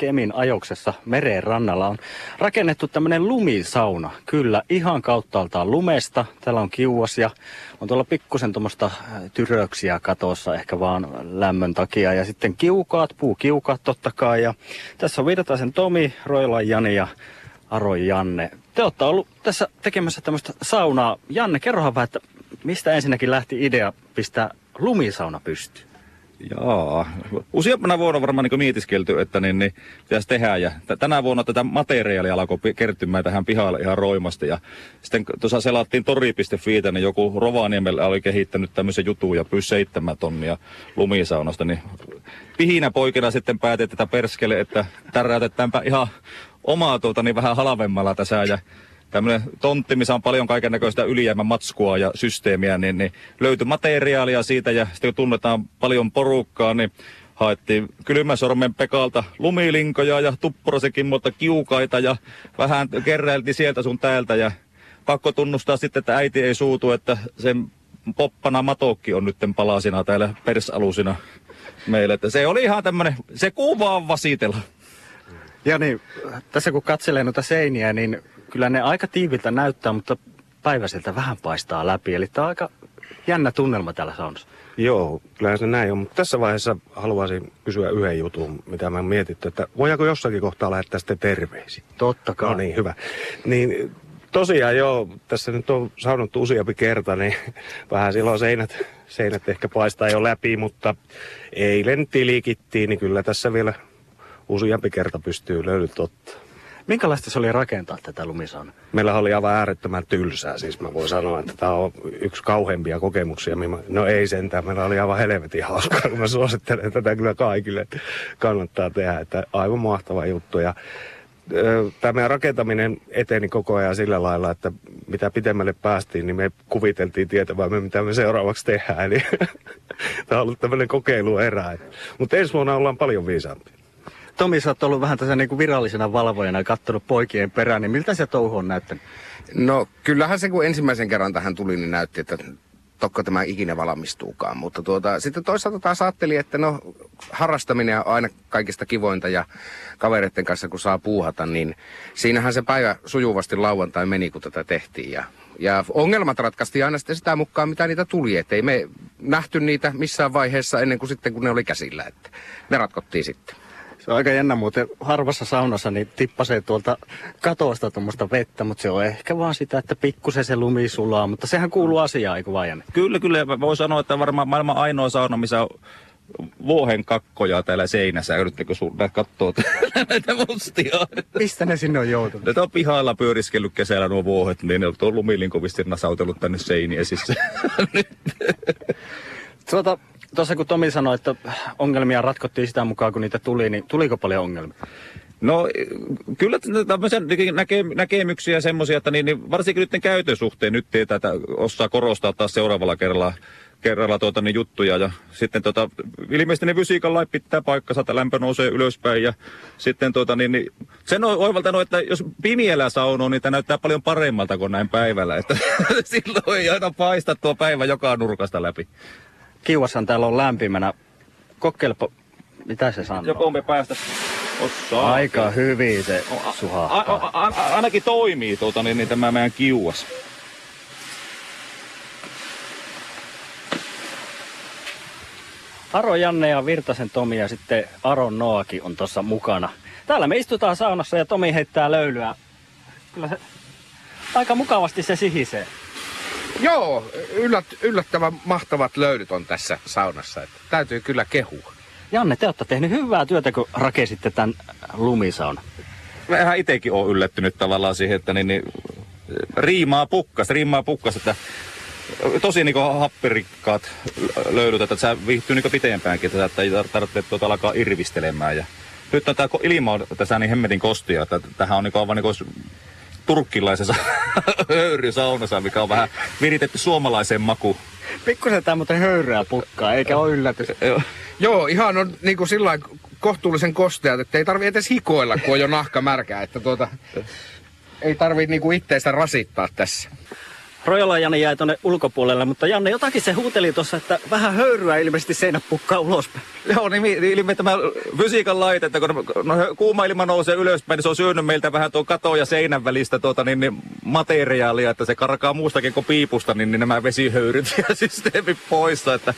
Kemin ajoksessa mereen rannalla on rakennettu tämmöinen lumisauna. Kyllä, ihan kauttaaltaan lumesta. Täällä on kiuas ja on tuolla pikkusen tuommoista äh, tyröksiä katossa ehkä vaan lämmön takia. Ja sitten kiukaat, puukiukaat totta kai. Ja tässä on Virtasen Tomi, Roilan Jani ja Aro Janne. Te olette ollut tässä tekemässä tämmöistä saunaa. Janne, kerrohan vähän, että mistä ensinnäkin lähti idea pistää lumisauna pystyyn? Joo, useampana vuonna varmaan niin mietiskelty, että niin, niin pitäisi tehdä. Ja tänä vuonna tätä materiaalia alkoi kertymään tähän pihalle ihan roimasti. Ja sitten tuossa selattiin tori.fi, niin joku Rovaniemellä oli kehittänyt tämmöisen jutun ja pyys seitsemän tonnia lumisaunasta. Niin pihinä poikina sitten päätettiin tätä perskele, että täräytetäänpä ihan omaa tuota niin vähän halvemmalla tässä. Ja tämmöinen tontti, missä on paljon kaiken näköistä ylijäämän matskua ja systeemiä, niin, niin löytyi materiaalia siitä ja sitten kun tunnetaan paljon porukkaa, niin haettiin Kylmäsormen Pekalta lumilinkoja ja Tuppurasekin mutta kiukaita ja vähän keräiltiin sieltä sun täältä ja pakko tunnustaa sitten, että äiti ei suutu, että sen poppana matokki on nytten palasina täällä persalusina meille. Että se oli ihan tämmönen, se kuvaa vasitella. Ja niin, tässä kun katselee noita seiniä, niin kyllä ne aika tiiviltä näyttää, mutta päiväseltä vähän paistaa läpi. Eli tämä on aika jännä tunnelma täällä saunassa. Joo, kyllä se näin on. Mutta tässä vaiheessa haluaisin kysyä yhden jutun, mitä mä mietitty, että voidaanko jossakin kohtaa lähettää sitten terveisiä? Totta kai. No niin, hyvä. Niin tosiaan joo, tässä nyt on saunottu useampi kerta, niin vähän silloin seinät, seinät ehkä paistaa jo läpi, mutta eilen tilikittiin, niin kyllä tässä vielä useampi kerta pystyy löydyt ottaa. Minkälaista se oli rakentaa tätä lumisaunaa? Meillä oli aivan äärettömän tylsää, siis mä voin sanoa, että tämä on yksi kauheimpia kokemuksia. No ei sentään, meillä oli aivan helvetin hauskaa, mä suosittelen tätä kyllä kaikille, kannattaa tehdä, että aivan mahtava juttu. Ja tämä rakentaminen eteni koko ajan sillä lailla, että mitä pitemmälle päästiin, niin me kuviteltiin tietävämme, mitä me seuraavaksi tehdään. Eli tämä on ollut tämmöinen kokeiluerä. Mutta ensi vuonna ollaan paljon viisaampia. Tomi, sä oot ollut vähän tässä niin kuin virallisena valvojana ja katsonut poikien perään, niin miltä se touhu on näyttänyt? No kyllähän se kun ensimmäisen kerran tähän tuli, niin näytti, että tokko tämä ikinä valmistuukaan. Mutta tuota, sitten toisaalta taas ajattelin, että no harrastaminen on aina kaikista kivointa ja kavereiden kanssa kun saa puuhata, niin siinähän se päivä sujuvasti lauantai meni, kun tätä tehtiin. Ja, ja ongelmat ratkaistiin aina sitten sitä mukaan, mitä niitä tuli. Että ei me nähty niitä missään vaiheessa ennen kuin sitten, kun ne oli käsillä. Että ne ratkottiin sitten. Se on aika jännä muuten. Harvassa saunassa niin tippasee tuolta katosta tuommoista vettä, mutta se on ehkä vaan sitä, että pikkusen se lumi sulaa. Mutta sehän kuuluu asiaan, eikö vain? Kyllä, kyllä. Voi sanoa, että varmaan maailman ainoa sauna, missä on vuohen kakkoja täällä seinässä. Yrittikö sun katsoa näitä mustia? Mistä ne sinne on joutunut? Ne on pihalla pyöriskellyt kesällä nuo vuohet, niin ne on lumilinkovisesti nasautellut tänne seiniä sissä. tuota, tuossa kun Tomi sanoi, että ongelmia ratkottiin sitä mukaan, kun niitä tuli, niin tuliko paljon ongelmia? No kyllä tämmöisiä näke, näkemyksiä semmoisia, että niin, niin varsinkin nyt käytön suhteen nyt tätä osaa korostaa taas seuraavalla kerralla kerralla tuota, niin juttuja. Ja sitten tuota, ilmeisesti ne fysiikan lait pitää paikkansa, että lämpö nousee ylöspäin. Ja sitten tuota, niin, niin, sen on oivaltanut, että jos pimiellä saunoo, niin tämä näyttää paljon paremmalta kuin näin päivällä. Että silloin ei aina paista tuo päivä joka nurkasta läpi. Kiuassan täällä on lämpimänä. Kokeilepa, mitä se sanoo? Joko me päästä Osaa. Aika hyvin se suhahtaa. ainakin toimii tuota, niin, niin tämä meidän kiuas. Aro Janne ja Virtasen Tomi ja sitten Aron Noaki on tuossa mukana. Täällä me istutaan saunassa ja Tomi heittää löylyä. Kyllä se aika mukavasti se sihisee. Joo, yllät, yllättävän mahtavat löydyt on tässä saunassa. Että täytyy kyllä kehua. Janne, te olette tehnyt hyvää työtä, kun rakesitte tämän lumisaunan. Vähän itsekin olen yllättynyt tavallaan siihen, että niin, niin, riimaa pukkas, riimaa pukkas, että tosi niin happirikkaat löydyt, että se viihtyy niin pitempäänkin, että ei tarvitse tuota alkaa irvistelemään. Ja nyt on tämä ilma on tässä niin hemmetin kostia, että tähän on niin aivan niin turkkilaisessa höyrysaunassa, mikä on vähän viritetty suomalaiseen makuun. Pikkusen tämmöinen höyryä pukkaa, eikä ole yllätys. Joo, ihan on niin kuin sillä kohtuullisen kosteat, että ei tarvi edes hikoilla, kun on jo nahka märkää. Että tuota, ei tarvi niinku itteistä rasittaa tässä. Rojola Janne jäi tuonne ulkopuolelle, mutta Janne jotakin se huuteli tuossa, että vähän höyryä ilmeisesti seinä pukkaa ulospäin. Joo, niin, ilme tämä fysiikan laite, että kun no, kuuma ilma nousee ylöspäin, niin se on syönyt meiltä vähän tuon kato ja seinän välistä tuota, niin, niin, materiaalia, että se karkaa muustakin kuin piipusta, niin, niin nämä vesihöyryt ja systeemi poissa. Että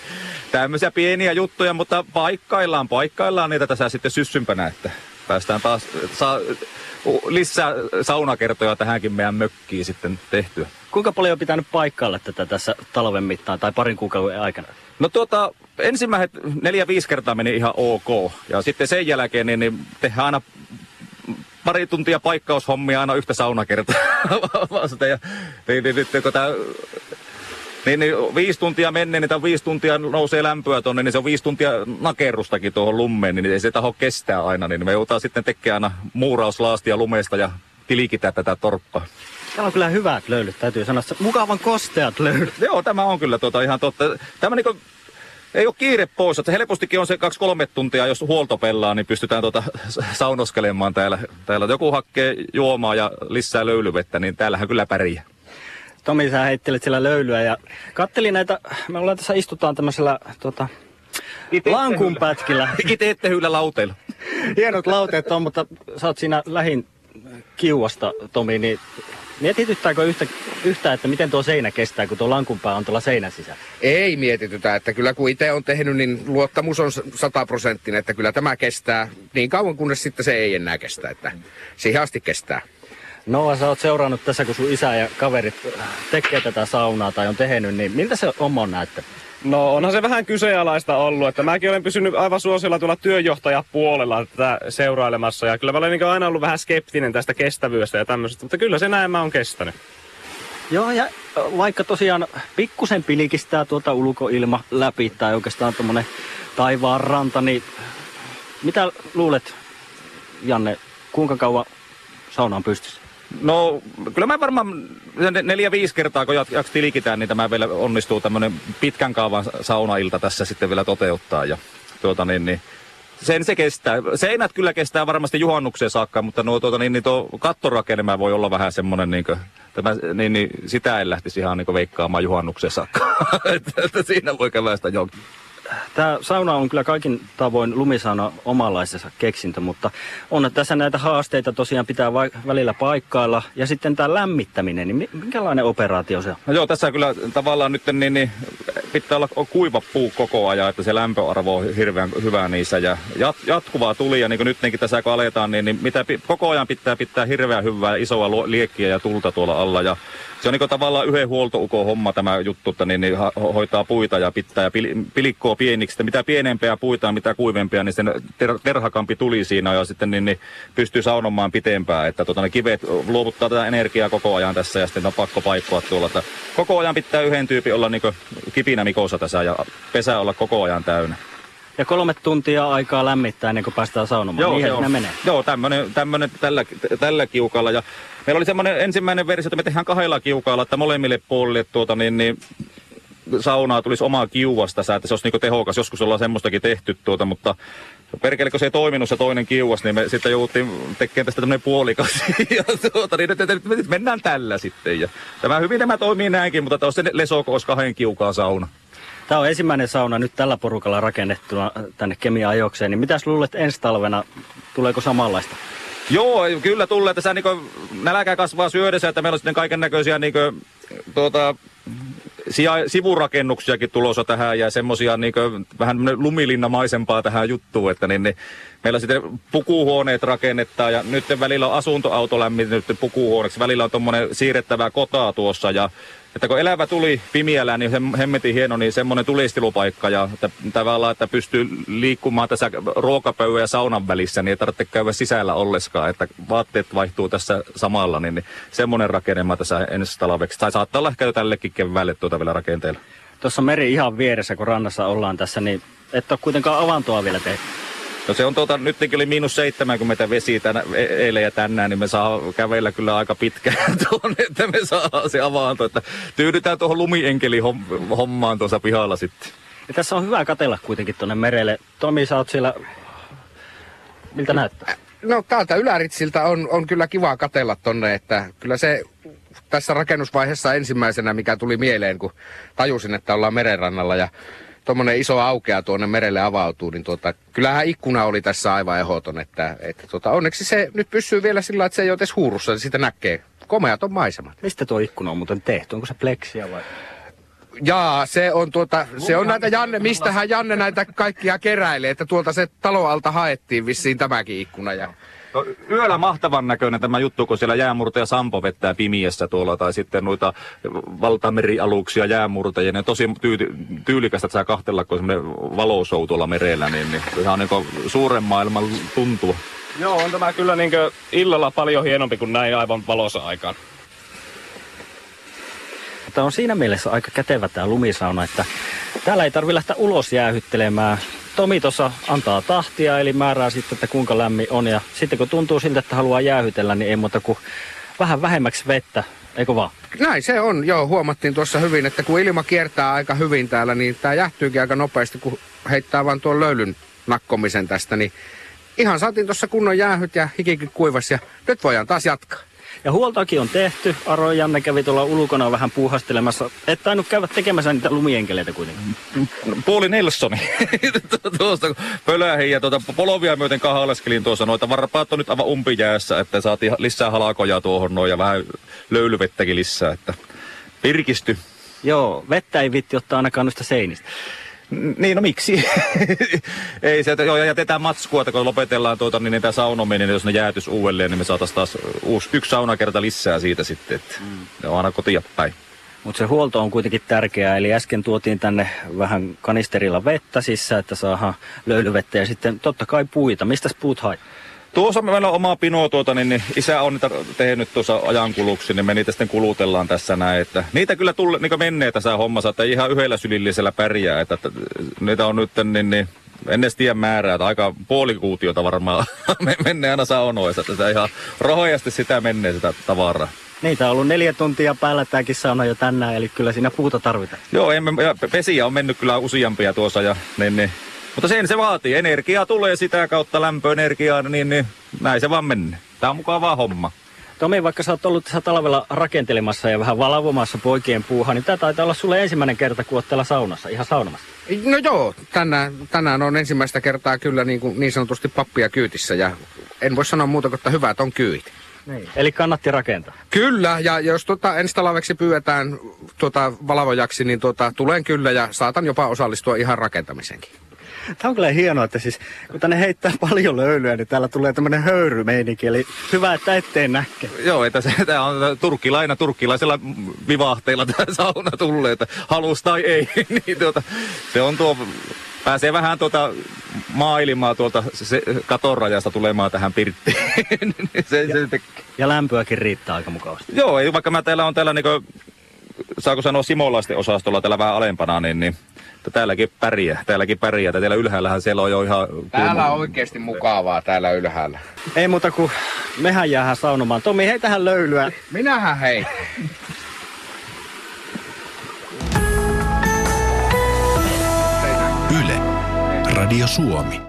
tämmöisiä pieniä juttuja, mutta paikkaillaan, paikkaillaan niitä tässä sitten syssympänä, että päästään taas saa, lisää saunakertoja tähänkin meidän mökkiin sitten tehtyä. Kuinka paljon on pitänyt paikkailla tätä tässä talven mittaan tai parin kuukauden aikana? No tuota, ensimmäiset neljä-viisi kertaa meni ihan ok. Ja sitten sen jälkeen niin, niin tehdään aina pari tuntia paikkaushommia aina yhtä saunakertaa. Ja, niin, niin, nyt kun tämä niin, niin viisi tuntia menne, niin viisi tuntia nousee lämpöä tuonne, niin se on viisi tuntia nakerrustakin tuohon lummeen, niin ei se taho kestää aina. Niin me joutaa sitten tekemään aina muurauslaastia lumesta ja tilikitä tätä torppaa. Täällä on kyllä hyvät löylyt, täytyy sanoa. Mukavan kosteat löylyt. Joo, tämä on kyllä tuota ihan totta. Tämä niin ei ole kiire pois. Että helpostikin on se kaksi-kolme tuntia, jos huolto pelaa, niin pystytään tuota saunoskelemaan täällä. Täällä joku hakkee juomaa ja lisää löylyvettä, niin täällähän kyllä pärjää. Tomi, sä heittelet siellä löylyä ja kattelin näitä, me ollaan tässä istutaan tämmöisellä tota, lankun pätkillä. Itse hyllä lauteilla. Hienot lauteet on, mutta sä oot siinä lähin kiuasta, Tomi, niin Mietityttääkö yhtä, yhtä, että miten tuo seinä kestää, kun tuo lankunpää on tuolla seinän sisällä? Ei mietitytä, että kyllä kun itse on tehnyt, niin luottamus on sataprosenttinen, että kyllä tämä kestää niin kauan, kunnes sitten se ei enää kestä, että siihen asti kestää. No, sä oot seurannut tässä, kun sun isä ja kaverit tekee tätä saunaa tai on tehnyt, niin miltä se on näette? No onhan se vähän kyseenalaista ollut, että mäkin olen pysynyt aivan suosilla tuolla työjohtajapuolella tätä seurailemassa ja kyllä mä olen niin aina ollut vähän skeptinen tästä kestävyydestä ja tämmöisestä, mutta kyllä se näin mä on kestänyt. Joo, ja vaikka tosiaan pikkusen pilikistää tuota ulkoilma läpi tai oikeastaan tuommoinen taivaan ranta, niin mitä luulet, Janne, kuinka kauan sauna on pystyssä? No kyllä mä varmaan neljä-viisi kertaa, kun jaks tilikitään, niin tämä vielä onnistuu tämmöinen pitkän kaavan saunailta tässä sitten vielä toteuttaa. Ja tuota niin, niin sen se kestää. Seinät kyllä kestää varmasti juhannukseen saakka, mutta nuo, tuota, niin, niin tuo kattorakenne voi olla vähän semmoinen, niin kuin, tämä, niin, niin, sitä en lähtisi ihan niin veikkaamaan juhannukseen saakka. että, että siinä voi kävästä jonkin tämä sauna on kyllä kaikin tavoin lumisauna omanlaisensa keksintö, mutta on tässä näitä haasteita tosiaan pitää vai, välillä paikkailla. Ja sitten tämä lämmittäminen, niin minkälainen operaatio se on? No joo, tässä kyllä tavallaan nyt niin, niin, pitää olla kuiva puu koko ajan, että se lämpöarvo on hirveän hyvä niissä. Ja jat, jatkuvaa tuli, ja niin kuin nytkin tässä kun aletaan, niin, niin mitä, koko ajan pitää pitää hirveän hyvää isoa liekkiä ja tulta tuolla alla. Ja se on niin tavallaan yhden huoltoukon homma tämä juttu, että niin, niin hoitaa puita ja pitää ja pil, pilikkoa pieniksi. Että mitä pienempiä puita mitä kuivempia, niin sen ter, terhakampi tuli siinä ja sitten niin, niin pystyy saunomaan pitempään. Että tota, ne kivet luovuttaa tätä energiaa koko ajan tässä ja sitten on pakko paikkoa tuolla. Että koko ajan pitää yhden tyypin olla niin kipinä mikossa tässä ja pesä olla koko ajan täynnä. Ja kolme tuntia aikaa lämmittää ennen kuin päästään saunomaan. Joo, niin joo. menee. Joo, tämmönen, tämmönen tällä, tällä kiukalla. Ja meillä oli semmoinen ensimmäinen versio, että me tehdään kahdella kiukalla, että molemmille puolille tuota, niin, niin, saunaa tulisi omaa kiuvasta, että se olisi niin tehokas. Joskus ollaan semmoistakin tehty, tuota, mutta perkele, kun se ei toiminut se toinen kiuas, niin me sitten jouduttiin tekemään tästä tämmöinen puolikas. ja tuota, niin nyt, nyt, nyt, mennään tällä sitten. Ja tämä hyvin tämä toimii näinkin, mutta olisi se lesoko, olisi kahden kiukaan sauna. Tämä on ensimmäinen sauna nyt tällä porukalla rakennettuna tänne Kemia-ajokseen. Niin mitäs luulet ensi talvena, tuleeko samanlaista? Joo, kyllä tulee. Tässä niin nälkä kasvaa syödessä, että meillä on sitten kaiken näköisiä niin tuota, sivurakennuksiakin tulossa tähän ja semmoisia niin vähän lumilinnamaisempaa tähän juttuun, että niin, niin, meillä sitten pukuhuoneet rakennetaan ja nyt välillä on asuntoauto lämmitetty pukuhuoneeksi, välillä on tuommoinen siirrettävä kotaa tuossa ja että kun elävä tuli pimiällä, niin hemmetin hieno, niin semmoinen tulistilupaikka ja että, tavallaan, että pystyy liikkumaan tässä ruokapöydän ja saunan välissä, niin ei tarvitse käydä sisällä olleskaan, että vaatteet vaihtuu tässä samalla, niin, niin semmoinen rakennelma tässä ensi talveksi. Tai saattaa olla ehkä jo tällekin keväälle tuota vielä rakenteella. Tuossa meri ihan vieressä, kun rannassa ollaan tässä, niin et ole kuitenkaan avantoa vielä tehty. No se on tuota, nytkin oli miinus 70 vesi tänä, e- eilen ja tänään, niin me saa kävellä kyllä aika pitkään tuonne, että me saa se avaanto. Että tyydytään tuohon lumienkeli hommaan tuossa pihalla sitten. Ja tässä on hyvä katella kuitenkin tuonne merelle. Tomi, sä oot siellä... Miltä näyttää? No täältä Yläritsiltä on, on kyllä kiva katella tonne, että kyllä se tässä rakennusvaiheessa ensimmäisenä, mikä tuli mieleen, kun tajusin, että ollaan merenrannalla ja tuommoinen iso aukea tuonne merelle avautuu, niin tuota, kyllähän ikkuna oli tässä aivan ehdoton, että, että tuota, onneksi se nyt pysyy vielä sillä, että se ei ole edes huurussa, niin sitä näkee komeat on maisemat. Mistä tuo ikkuna on muuten tehty? Onko se pleksiä vai? Jaa, se on tuota, se on näitä Janne, mistähän Janne näitä kaikkia keräilee, että tuolta se taloalta haettiin vissiin tämäkin ikkuna ja No, yöllä mahtavan näköinen tämä juttu, kun siellä jäämurtaja Sampo vettää pimiessä tuolla, tai sitten noita valtamerialuksia jäämurtajia. Ne tosi tyyli, tyylikästä, että saa kahtella, kun semmoinen valosou tuolla merellä, niin, niin ihan niin suuren maailman tuntuu. Joo, on tämä kyllä niinkö illalla paljon hienompi kuin näin aivan valossa aikaan. Tämä on siinä mielessä aika kätevä tämä lumisauna, että täällä ei tarvitse lähteä ulos jäähyttelemään. Tomi tuossa antaa tahtia, eli määrää sitten, että kuinka lämmin on. Ja sitten kun tuntuu siltä, että haluaa jäähytellä, niin ei muuta kuin vähän vähemmäksi vettä, eikö vaan? Näin se on, joo, huomattiin tuossa hyvin, että kun ilma kiertää aika hyvin täällä, niin tämä jähtyykin aika nopeasti, kun heittää vaan tuon löylyn nakkomisen tästä, niin ihan saatiin tuossa kunnon jäähyt ja hikikin kuivas ja nyt voidaan taas jatkaa. Ja huoltoakin on tehty. Aro ja Janne kävi tuolla ulkona vähän puuhastelemassa. Et tainnut käydä tekemässä niitä lumienkeleitä kuitenkin. Puoli Nelsoni tuosta pölähin ja tuota polovia myöten kahaleskelin tuossa noita varpaat on nyt aivan umpijäässä, että saatiin lisää halakoja tuohon noin ja vähän löylyvettäkin lisää, että virkisty. Joo, vettä ei vitti ottaa ainakaan noista seinistä. Niin, no miksi? ei se, että joo, ja jätetään matskua, että kun lopetellaan tuota, niin tämä saunominen, niin jos ne jäätys uudelleen, niin me saataisiin taas uusi, yksi saunakerta lisää siitä sitten, että mm. ne on aina kotia päin. Mutta se huolto on kuitenkin tärkeää, eli äsken tuotiin tänne vähän kanisterilla vettä sisään, että saadaan löylyvettä ja sitten totta kai puita. Mistä puut haet? Tuossa meillä on oma pino, tuota, niin, niin isä on niitä tehnyt tuossa ajankuluksi, niin me niitä sitten kulutellaan tässä näin. Että niitä kyllä tulee niin menee tässä hommassa, että ihan yhdellä sylillisellä pärjää. Että, että niitä on nyt niin, niin en edes tiedä määrää, että aika puolikuutiota varmaan menee aina saunoissa, että ihan rohojasti sitä menee sitä tavaraa. Niitä on ollut neljä tuntia päällä tämäkin sauna jo tänään, eli kyllä siinä puuta tarvitaan. Joo, emme, ja pesiä on mennyt kyllä useampia tuossa ja niin, niin mutta sen se vaatii. Energiaa tulee sitä kautta, lämpöenergiaa, niin, niin näin se vaan menee. Tämä on mukava homma. Tomi, vaikka sä oot ollut tässä talvella rakentelemassa ja vähän valvomassa poikien puuhaa, niin tämä taitaa olla sulle ensimmäinen kerta, kun oot täällä saunassa, ihan saunomassa. No joo, tänään, tänään on ensimmäistä kertaa kyllä niin, kuin niin sanotusti pappia kyytissä ja en voi sanoa muuta kuin, että hyvät on kyyti. Niin. Eli kannatti rakentaa. Kyllä, ja jos tuota, ensi talveksi pyydetään tuota, valvojaksi, niin tuota, tulen kyllä ja saatan jopa osallistua ihan rakentamisenkin. Tämä on kyllä hienoa, että siis kun tänne heittää paljon löylyä, niin täällä tulee tämmöinen höyrymeininki, eli hyvä, että ettei näke. Joo, että se, tämä on turkkilaina turkkilaisella vivahteilla tämä sauna tulee, että halus tai ei, niin tuota, se on tuo pääsee vähän tuota maailmaa tuolta se, katorajasta tulemaan tähän pirttiin. se, ja, se ja lämpöäkin riittää aika mukavasti. Joo, vaikka mä täällä on täällä niinku, saako sanoa simolaisten osastolla täällä vähän alempana, niin, niin täälläkin pärjää, täälläkin pärjää. Täällä ylhäällähän siellä on jo ihan... Täällä on oikeasti mukavaa täällä ylhäällä. Ei muuta kuin mehän jäähän saunomaan. Tomi, hei tähän löylyä. Minähän hei. Yle. Radio Suomi.